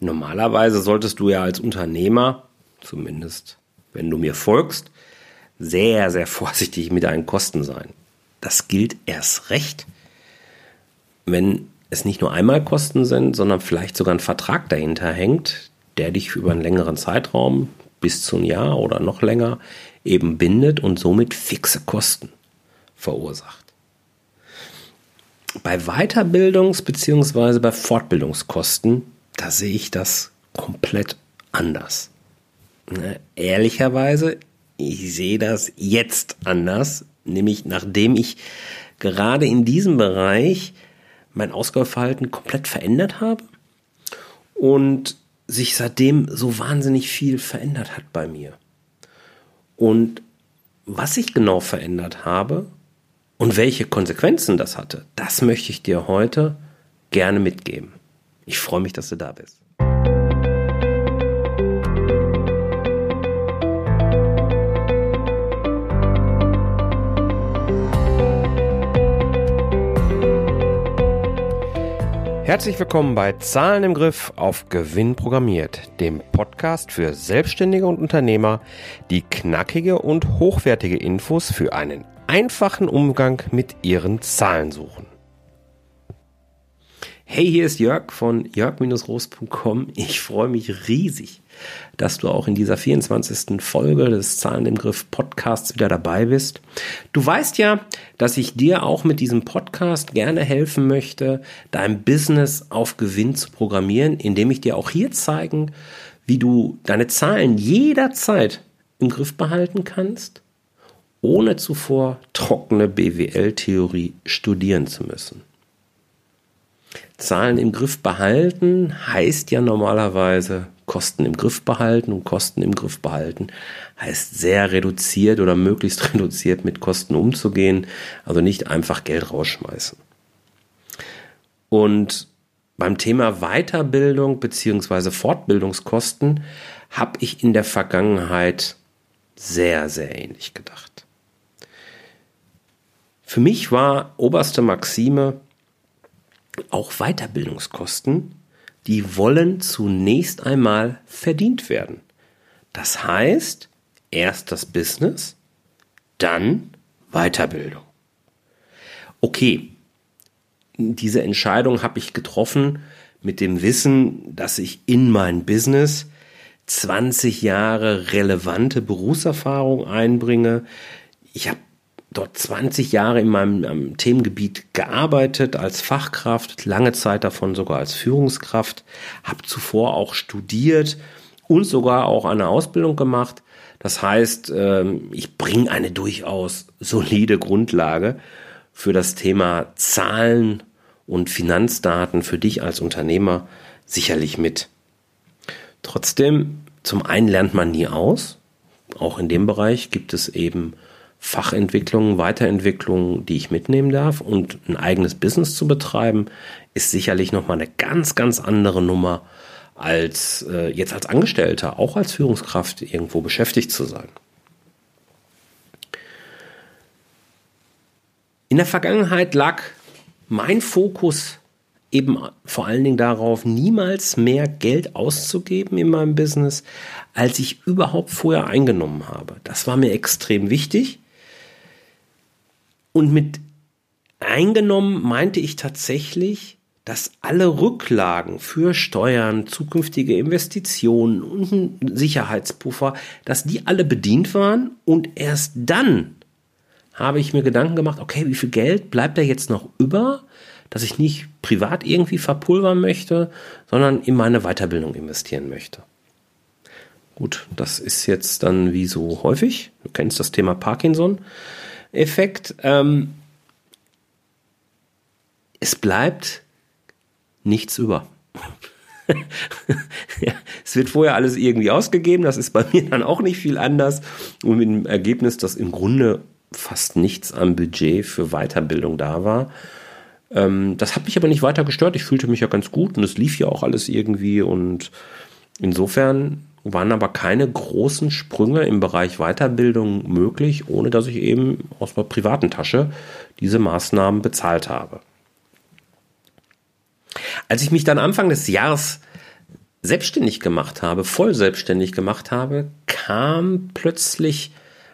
Normalerweise solltest du ja als Unternehmer, zumindest wenn du mir folgst, sehr, sehr vorsichtig mit deinen Kosten sein. Das gilt erst recht, wenn es nicht nur einmal Kosten sind, sondern vielleicht sogar ein Vertrag dahinter hängt, der dich über einen längeren Zeitraum, bis zu ein Jahr oder noch länger, eben bindet und somit fixe Kosten verursacht. Bei Weiterbildungs- bzw. bei Fortbildungskosten, da sehe ich das komplett anders. Ne, ehrlicherweise, ich sehe das jetzt anders, nämlich nachdem ich gerade in diesem Bereich mein Ausgabeverhalten komplett verändert habe und sich seitdem so wahnsinnig viel verändert hat bei mir. Und was ich genau verändert habe und welche Konsequenzen das hatte, das möchte ich dir heute gerne mitgeben. Ich freue mich, dass du da bist. Herzlich willkommen bei Zahlen im Griff auf Gewinn programmiert, dem Podcast für Selbstständige und Unternehmer, die knackige und hochwertige Infos für einen einfachen Umgang mit ihren Zahlen suchen. Hey, hier ist Jörg von jörg-roos.com. Ich freue mich riesig, dass du auch in dieser 24. Folge des Zahlen im Griff Podcasts wieder dabei bist. Du weißt ja, dass ich dir auch mit diesem Podcast gerne helfen möchte, dein Business auf Gewinn zu programmieren, indem ich dir auch hier zeigen, wie du deine Zahlen jederzeit im Griff behalten kannst, ohne zuvor trockene BWL-Theorie studieren zu müssen. Zahlen im Griff behalten heißt ja normalerweise Kosten im Griff behalten und Kosten im Griff behalten heißt sehr reduziert oder möglichst reduziert mit Kosten umzugehen, also nicht einfach Geld rausschmeißen. Und beim Thema Weiterbildung beziehungsweise Fortbildungskosten habe ich in der Vergangenheit sehr, sehr ähnlich gedacht. Für mich war oberste Maxime, auch Weiterbildungskosten, die wollen zunächst einmal verdient werden. Das heißt, erst das Business, dann Weiterbildung. Okay, diese Entscheidung habe ich getroffen mit dem Wissen, dass ich in mein Business 20 Jahre relevante Berufserfahrung einbringe. Ich habe dort 20 Jahre in meinem Themengebiet gearbeitet als Fachkraft, lange Zeit davon sogar als Führungskraft, habe zuvor auch studiert und sogar auch eine Ausbildung gemacht. Das heißt, ähm, ich bringe eine durchaus solide Grundlage für das Thema Zahlen und Finanzdaten für dich als Unternehmer sicherlich mit. Trotzdem, zum einen lernt man nie aus. Auch in dem Bereich gibt es eben Fachentwicklung, Weiterentwicklung, die ich mitnehmen darf und ein eigenes Business zu betreiben, ist sicherlich nochmal eine ganz, ganz andere Nummer als äh, jetzt als Angestellter, auch als Führungskraft irgendwo beschäftigt zu sein. In der Vergangenheit lag mein Fokus eben vor allen Dingen darauf, niemals mehr Geld auszugeben in meinem Business, als ich überhaupt vorher eingenommen habe. Das war mir extrem wichtig. Und mit eingenommen meinte ich tatsächlich, dass alle Rücklagen für Steuern, zukünftige Investitionen und ein Sicherheitspuffer, dass die alle bedient waren und erst dann habe ich mir Gedanken gemacht, okay, wie viel Geld bleibt da jetzt noch über, dass ich nicht privat irgendwie verpulvern möchte, sondern in meine Weiterbildung investieren möchte. Gut, das ist jetzt dann wie so häufig. Du kennst das Thema Parkinson. Effekt. Ähm, es bleibt nichts über. ja, es wird vorher alles irgendwie ausgegeben, das ist bei mir dann auch nicht viel anders und mit dem Ergebnis, dass im Grunde fast nichts am Budget für Weiterbildung da war. Ähm, das hat mich aber nicht weiter gestört, ich fühlte mich ja ganz gut und es lief ja auch alles irgendwie und insofern waren aber keine großen Sprünge im Bereich Weiterbildung möglich, ohne dass ich eben aus meiner privaten Tasche diese Maßnahmen bezahlt habe. Als ich mich dann Anfang des Jahres selbstständig gemacht habe, voll selbstständig gemacht habe, kam plötzlich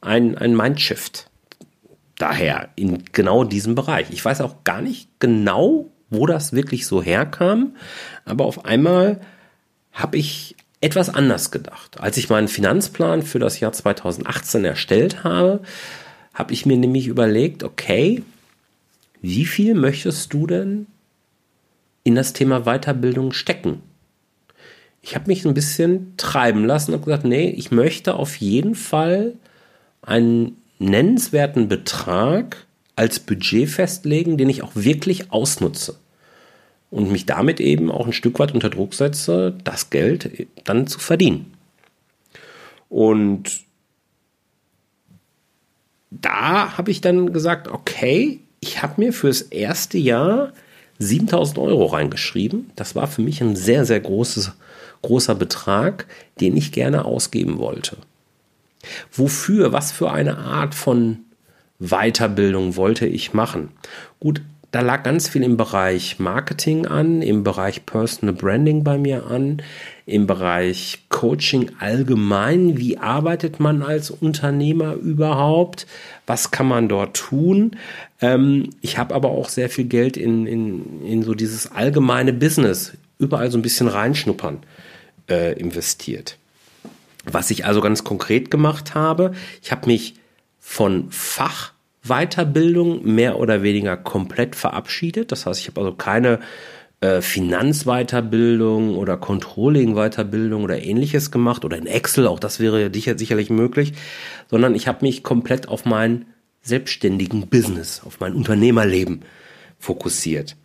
ein, ein Mindshift daher in genau diesem Bereich. Ich weiß auch gar nicht genau, wo das wirklich so herkam, aber auf einmal habe ich etwas anders gedacht. Als ich meinen Finanzplan für das Jahr 2018 erstellt habe, habe ich mir nämlich überlegt, okay, wie viel möchtest du denn in das Thema Weiterbildung stecken? Ich habe mich ein bisschen treiben lassen und gesagt, nee, ich möchte auf jeden Fall einen nennenswerten Betrag als Budget festlegen, den ich auch wirklich ausnutze und mich damit eben auch ein Stück weit unter Druck setze, das Geld dann zu verdienen. Und da habe ich dann gesagt, okay, ich habe mir fürs erste Jahr 7000 Euro reingeschrieben. Das war für mich ein sehr, sehr großes, großer Betrag, den ich gerne ausgeben wollte. Wofür, was für eine Art von Weiterbildung wollte ich machen? Gut, da lag ganz viel im Bereich Marketing an, im Bereich Personal Branding bei mir an, im Bereich Coaching allgemein. Wie arbeitet man als Unternehmer überhaupt? Was kann man dort tun? Ähm, ich habe aber auch sehr viel Geld in, in, in so dieses allgemeine Business, überall so ein bisschen reinschnuppern, äh, investiert. Was ich also ganz konkret gemacht habe, ich habe mich von Fachweiterbildung mehr oder weniger komplett verabschiedet. Das heißt, ich habe also keine äh, Finanzweiterbildung oder Controlling-Weiterbildung oder ähnliches gemacht oder in Excel, auch das wäre sicher, sicherlich möglich, sondern ich habe mich komplett auf mein selbstständigen Business, auf mein Unternehmerleben fokussiert.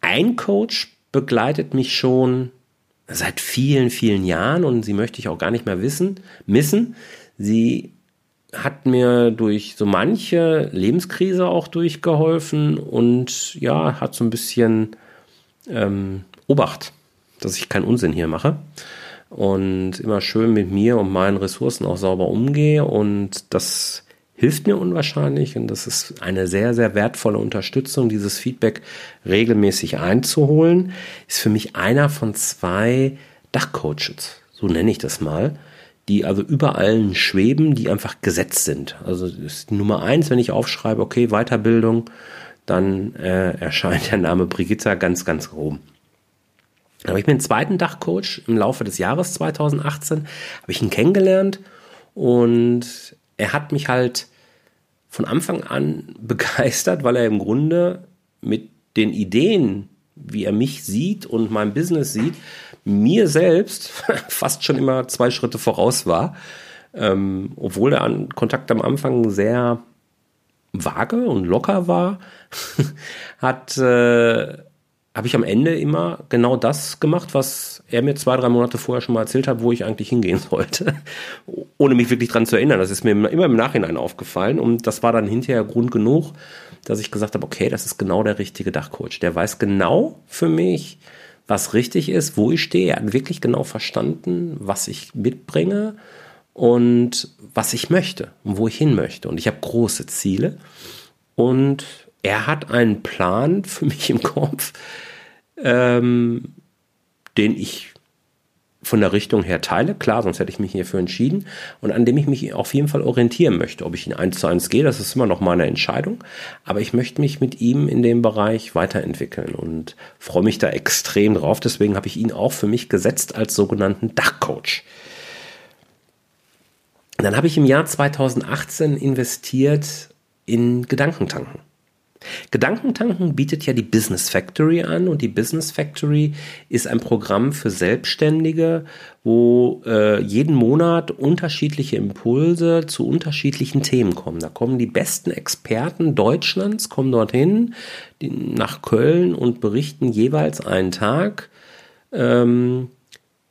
Ein Coach begleitet mich schon seit vielen, vielen Jahren und sie möchte ich auch gar nicht mehr wissen, missen. Sie hat mir durch so manche Lebenskrise auch durchgeholfen und ja, hat so ein bisschen ähm, Obacht, dass ich keinen Unsinn hier mache und immer schön mit mir und meinen Ressourcen auch sauber umgehe und das hilft mir unwahrscheinlich und das ist eine sehr, sehr wertvolle Unterstützung, dieses Feedback regelmäßig einzuholen. Ist für mich einer von zwei Dachcoaches, so nenne ich das mal, die also über allen schweben, die einfach gesetzt sind. Also ist Nummer eins, wenn ich aufschreibe, okay, Weiterbildung, dann äh, erscheint der Name Brigitta ganz, ganz oben. Aber ich bin zweiten Dachcoach im Laufe des Jahres 2018, habe ich ihn kennengelernt und er hat mich halt von Anfang an begeistert, weil er im Grunde mit den Ideen, wie er mich sieht und mein Business sieht, mir selbst fast schon immer zwei Schritte voraus war. Ähm, obwohl der Kontakt am Anfang sehr vage und locker war, hat äh, habe ich am Ende immer genau das gemacht, was er mir zwei, drei Monate vorher schon mal erzählt hat, wo ich eigentlich hingehen sollte, ohne mich wirklich dran zu erinnern. Das ist mir immer im Nachhinein aufgefallen und das war dann hinterher Grund genug, dass ich gesagt habe, okay, das ist genau der richtige Dachcoach. Der weiß genau für mich, was richtig ist, wo ich stehe. Er hat wirklich genau verstanden, was ich mitbringe und was ich möchte und wo ich hin möchte. Und ich habe große Ziele und er hat einen Plan für mich im Kopf, ähm, den ich von der Richtung her teile. Klar, sonst hätte ich mich hierfür entschieden. Und an dem ich mich auf jeden Fall orientieren möchte. Ob ich in eins zu eins gehe, das ist immer noch meine Entscheidung. Aber ich möchte mich mit ihm in dem Bereich weiterentwickeln und freue mich da extrem drauf. Deswegen habe ich ihn auch für mich gesetzt als sogenannten Dachcoach. Dann habe ich im Jahr 2018 investiert in Gedankentanken. Gedankentanken bietet ja die Business Factory an und die Business Factory ist ein Programm für Selbstständige, wo äh, jeden Monat unterschiedliche Impulse zu unterschiedlichen Themen kommen. Da kommen die besten Experten Deutschlands, kommen dorthin die, nach Köln und berichten jeweils einen Tag ähm,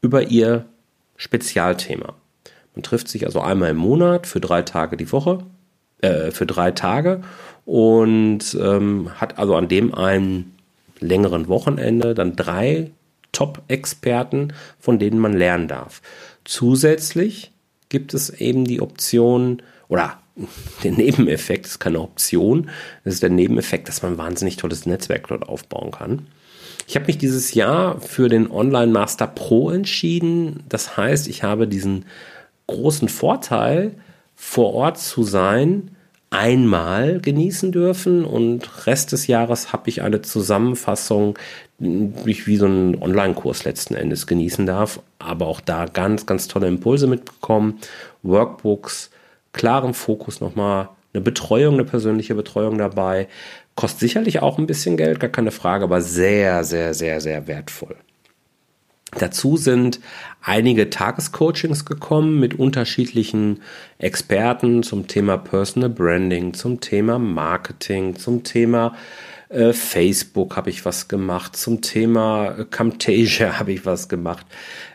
über ihr Spezialthema. Man trifft sich also einmal im Monat für drei Tage die Woche, äh, für drei Tage und ähm, hat also an dem einen längeren Wochenende dann drei Top-Experten, von denen man lernen darf. Zusätzlich gibt es eben die Option oder der Nebeneffekt ist keine Option, das ist der Nebeneffekt, dass man ein wahnsinnig tolles Netzwerk dort aufbauen kann. Ich habe mich dieses Jahr für den Online Master Pro entschieden. Das heißt, ich habe diesen großen Vorteil, vor Ort zu sein, einmal genießen dürfen und Rest des Jahres habe ich eine Zusammenfassung, die ich wie so einen Online-Kurs letzten Endes genießen darf, aber auch da ganz, ganz tolle Impulse mitbekommen, Workbooks, klaren Fokus nochmal, eine Betreuung, eine persönliche Betreuung dabei, kostet sicherlich auch ein bisschen Geld, gar keine Frage, aber sehr, sehr, sehr, sehr wertvoll. Dazu sind einige Tagescoachings gekommen mit unterschiedlichen Experten zum Thema Personal Branding, zum Thema Marketing, zum Thema äh, Facebook habe ich was gemacht, zum Thema äh, Camtasia habe ich was gemacht.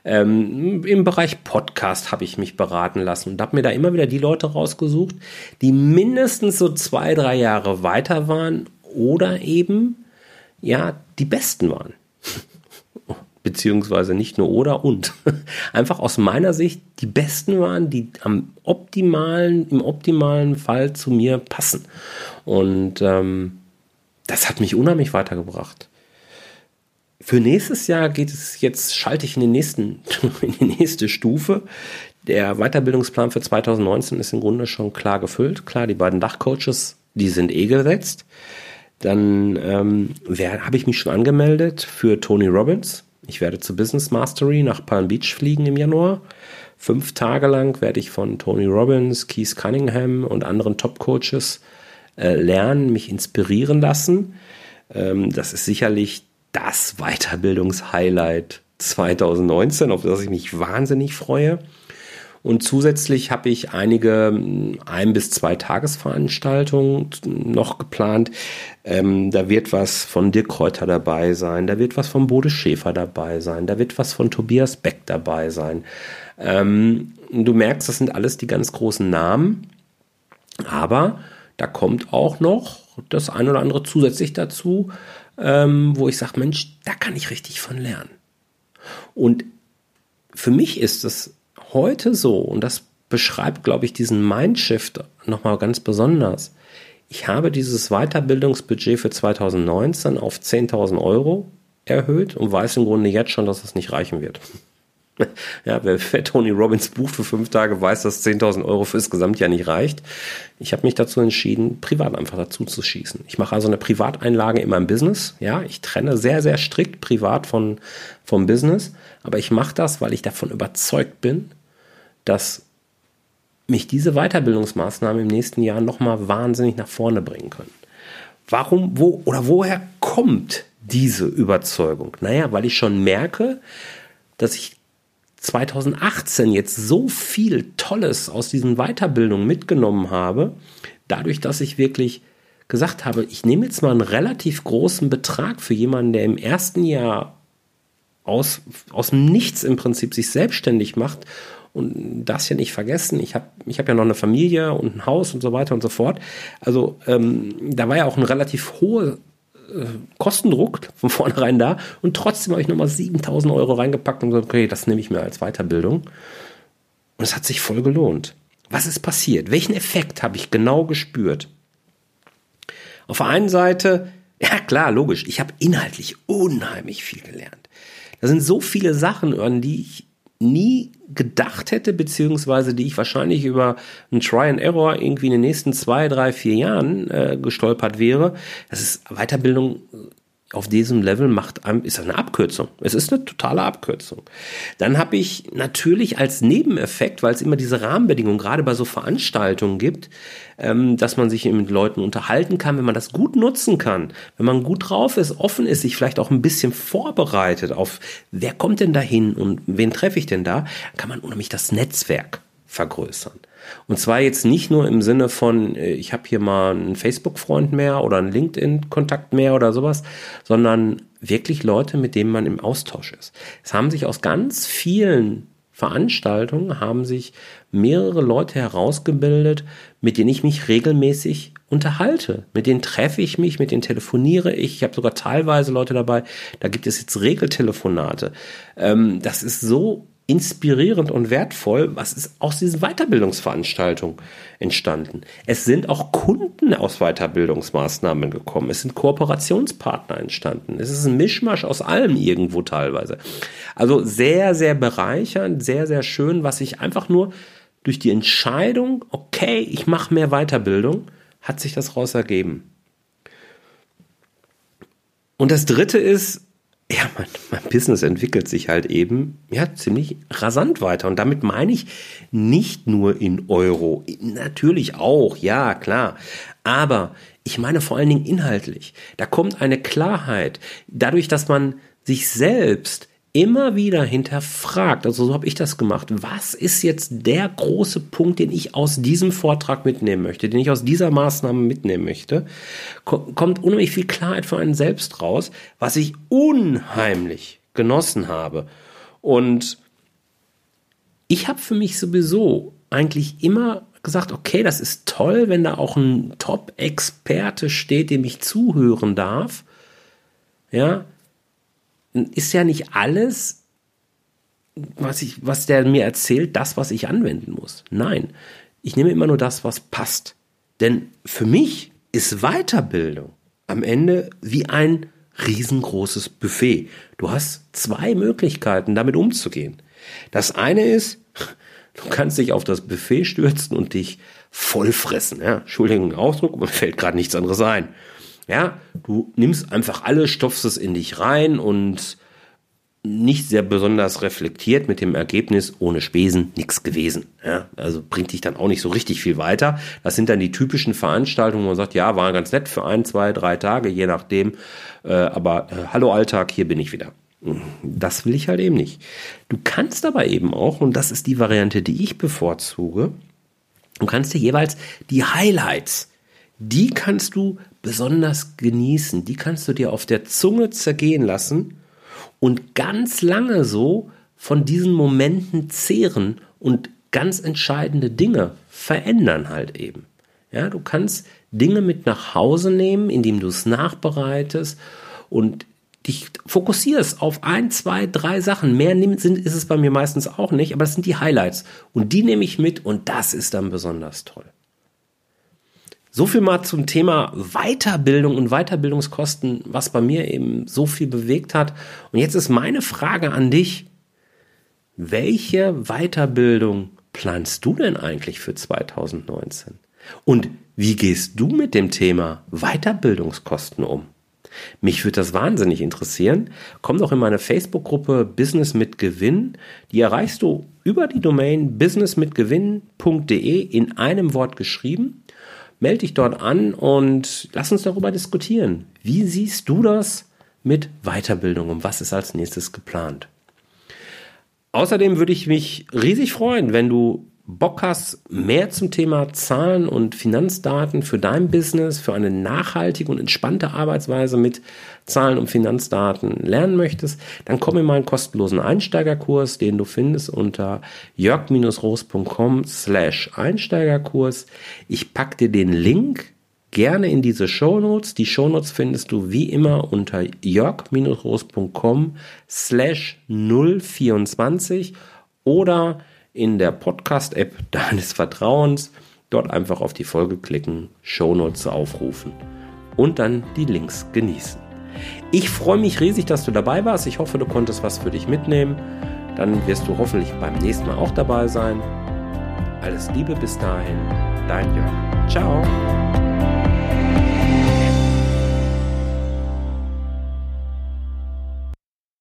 Ähm, Im Bereich Podcast habe ich mich beraten lassen und habe mir da immer wieder die Leute rausgesucht, die mindestens so zwei, drei Jahre weiter waren oder eben ja die Besten waren beziehungsweise nicht nur oder und einfach aus meiner Sicht die besten waren, die am optimalen, im optimalen Fall zu mir passen. Und ähm, das hat mich unheimlich weitergebracht. Für nächstes Jahr geht es jetzt, schalte ich in, den nächsten, in die nächste Stufe. Der Weiterbildungsplan für 2019 ist im Grunde schon klar gefüllt. Klar, die beiden Dachcoaches, die sind eh gesetzt. Dann ähm, habe ich mich schon angemeldet für Tony Robbins. Ich werde zu Business Mastery nach Palm Beach fliegen im Januar. Fünf Tage lang werde ich von Tony Robbins, Keith Cunningham und anderen Top-Coaches äh, lernen, mich inspirieren lassen. Ähm, das ist sicherlich das Weiterbildungshighlight 2019, auf das ich mich wahnsinnig freue. Und zusätzlich habe ich einige hm, ein bis zwei Tagesveranstaltungen noch geplant. Ähm, da wird was von Dirk Kräuter dabei sein, da wird was von Bode Schäfer dabei sein, da wird was von Tobias Beck dabei sein. Ähm, du merkst, das sind alles die ganz großen Namen, aber da kommt auch noch das ein oder andere zusätzlich dazu, ähm, wo ich sage, Mensch, da kann ich richtig von lernen. Und für mich ist es heute so, und das beschreibt, glaube ich, diesen Mindshift nochmal ganz besonders. Ich habe dieses Weiterbildungsbudget für 2019 auf 10.000 Euro erhöht und weiß im Grunde jetzt schon, dass das nicht reichen wird. ja, wer, Tony Robbins bucht für fünf Tage, weiß, dass 10.000 Euro fürs Gesamtjahr nicht reicht. Ich habe mich dazu entschieden, privat einfach dazu zu schießen. Ich mache also eine Privateinlage in meinem Business. Ja, ich trenne sehr, sehr strikt privat von, vom Business. Aber ich mache das, weil ich davon überzeugt bin, dass mich diese Weiterbildungsmaßnahmen im nächsten Jahr nochmal wahnsinnig nach vorne bringen können. Warum, wo oder woher kommt diese Überzeugung? Naja, weil ich schon merke, dass ich 2018 jetzt so viel Tolles aus diesen Weiterbildungen mitgenommen habe, dadurch, dass ich wirklich gesagt habe, ich nehme jetzt mal einen relativ großen Betrag für jemanden, der im ersten Jahr aus, aus dem Nichts im Prinzip sich selbstständig macht und das ja nicht vergessen, ich habe ich hab ja noch eine Familie und ein Haus und so weiter und so fort. Also ähm, da war ja auch ein relativ hoher äh, Kostendruck von vornherein da und trotzdem habe ich nochmal 7000 Euro reingepackt und gesagt, okay, das nehme ich mir als Weiterbildung. Und es hat sich voll gelohnt. Was ist passiert? Welchen Effekt habe ich genau gespürt? Auf der einen Seite, ja klar, logisch, ich habe inhaltlich unheimlich viel gelernt. Da sind so viele Sachen, an die ich nie gedacht hätte, beziehungsweise die ich wahrscheinlich über ein Try and Error irgendwie in den nächsten zwei, drei, vier Jahren äh, gestolpert wäre. Das ist Weiterbildung auf diesem Level macht ist eine Abkürzung. Es ist eine totale Abkürzung. Dann habe ich natürlich als Nebeneffekt, weil es immer diese Rahmenbedingungen gerade bei so Veranstaltungen gibt, ähm, dass man sich mit Leuten unterhalten kann, wenn man das gut nutzen kann, wenn man gut drauf ist, offen ist, sich vielleicht auch ein bisschen vorbereitet auf, wer kommt denn da hin und wen treffe ich denn da, kann man unheimlich das Netzwerk vergrößern. Und zwar jetzt nicht nur im Sinne von, äh, ich habe hier mal einen Facebook-Freund mehr oder einen LinkedIn-Kontakt mehr oder sowas, sondern wirklich Leute, mit denen man im Austausch ist. Es haben sich aus ganz vielen Veranstaltungen haben sich mehrere Leute herausgebildet, mit denen ich mich regelmäßig unterhalte. Mit denen treffe ich mich, mit denen telefoniere ich. Ich habe sogar teilweise Leute dabei, da gibt es jetzt Regeltelefonate. Ähm, das ist so inspirierend und wertvoll. Was ist aus diesen Weiterbildungsveranstaltungen entstanden? Es sind auch Kunden aus Weiterbildungsmaßnahmen gekommen. Es sind Kooperationspartner entstanden. Es ist ein Mischmasch aus allem irgendwo teilweise. Also sehr, sehr bereichernd, sehr, sehr schön, was sich einfach nur durch die Entscheidung, okay, ich mache mehr Weiterbildung, hat sich das raus ergeben. Und das dritte ist, ja, mein, mein Business entwickelt sich halt eben ja ziemlich rasant weiter. Und damit meine ich nicht nur in Euro, natürlich auch, ja, klar. Aber ich meine vor allen Dingen inhaltlich. Da kommt eine Klarheit. Dadurch, dass man sich selbst immer wieder hinterfragt, also so habe ich das gemacht, was ist jetzt der große Punkt, den ich aus diesem Vortrag mitnehmen möchte, den ich aus dieser Maßnahme mitnehmen möchte, kommt unheimlich viel Klarheit für einen selbst raus, was ich unheimlich genossen habe. Und ich habe für mich sowieso eigentlich immer gesagt, okay, das ist toll, wenn da auch ein Top-Experte steht, dem ich zuhören darf. Ja, ist ja nicht alles, was, ich, was der mir erzählt, das, was ich anwenden muss. Nein, ich nehme immer nur das, was passt. Denn für mich ist Weiterbildung am Ende wie ein riesengroßes Buffet. Du hast zwei Möglichkeiten, damit umzugehen. Das eine ist, du kannst dich auf das Buffet stürzen und dich vollfressen. Ja, Entschuldigung, Ausdruck, mir fällt gerade nichts anderes ein. Ja, du nimmst einfach alles, stopfst es in dich rein und nicht sehr besonders reflektiert mit dem Ergebnis, ohne Spesen nichts gewesen. Ja, also bringt dich dann auch nicht so richtig viel weiter. Das sind dann die typischen Veranstaltungen, wo man sagt, ja, war ganz nett für ein, zwei, drei Tage, je nachdem. Äh, aber äh, hallo Alltag, hier bin ich wieder. Das will ich halt eben nicht. Du kannst aber eben auch, und das ist die Variante, die ich bevorzuge, du kannst dir jeweils die Highlights die kannst du besonders genießen, die kannst du dir auf der Zunge zergehen lassen und ganz lange so von diesen Momenten zehren und ganz entscheidende Dinge verändern halt eben. Ja, du kannst Dinge mit nach Hause nehmen, indem du es nachbereitest und dich fokussierst auf ein, zwei, drei Sachen. Mehr sind, ist es bei mir meistens auch nicht, aber das sind die Highlights. Und die nehme ich mit und das ist dann besonders toll. So viel mal zum Thema Weiterbildung und Weiterbildungskosten, was bei mir eben so viel bewegt hat. Und jetzt ist meine Frage an dich. Welche Weiterbildung planst du denn eigentlich für 2019? Und wie gehst du mit dem Thema Weiterbildungskosten um? Mich würde das wahnsinnig interessieren. Komm doch in meine Facebook-Gruppe Business mit Gewinn. Die erreichst du über die Domain businessmitgewinn.de in einem Wort geschrieben melde dich dort an und lass uns darüber diskutieren. Wie siehst du das mit Weiterbildung und was ist als nächstes geplant? Außerdem würde ich mich riesig freuen, wenn du Bock hast, mehr zum Thema Zahlen und Finanzdaten für dein Business, für eine nachhaltige und entspannte Arbeitsweise mit Zahlen und Finanzdaten lernen möchtest, dann komm in meinen kostenlosen Einsteigerkurs, den du findest unter jörg-roos.com slash Einsteigerkurs. Ich pack dir den Link gerne in diese Shownotes. Die Shownotes findest du wie immer unter jörg-roos.com slash 024 oder in der Podcast-App deines Vertrauens. Dort einfach auf die Folge klicken, Shownotes aufrufen und dann die Links genießen. Ich freue mich riesig, dass du dabei warst. Ich hoffe, du konntest was für dich mitnehmen. Dann wirst du hoffentlich beim nächsten Mal auch dabei sein. Alles Liebe bis dahin, dein Jörg. Ciao.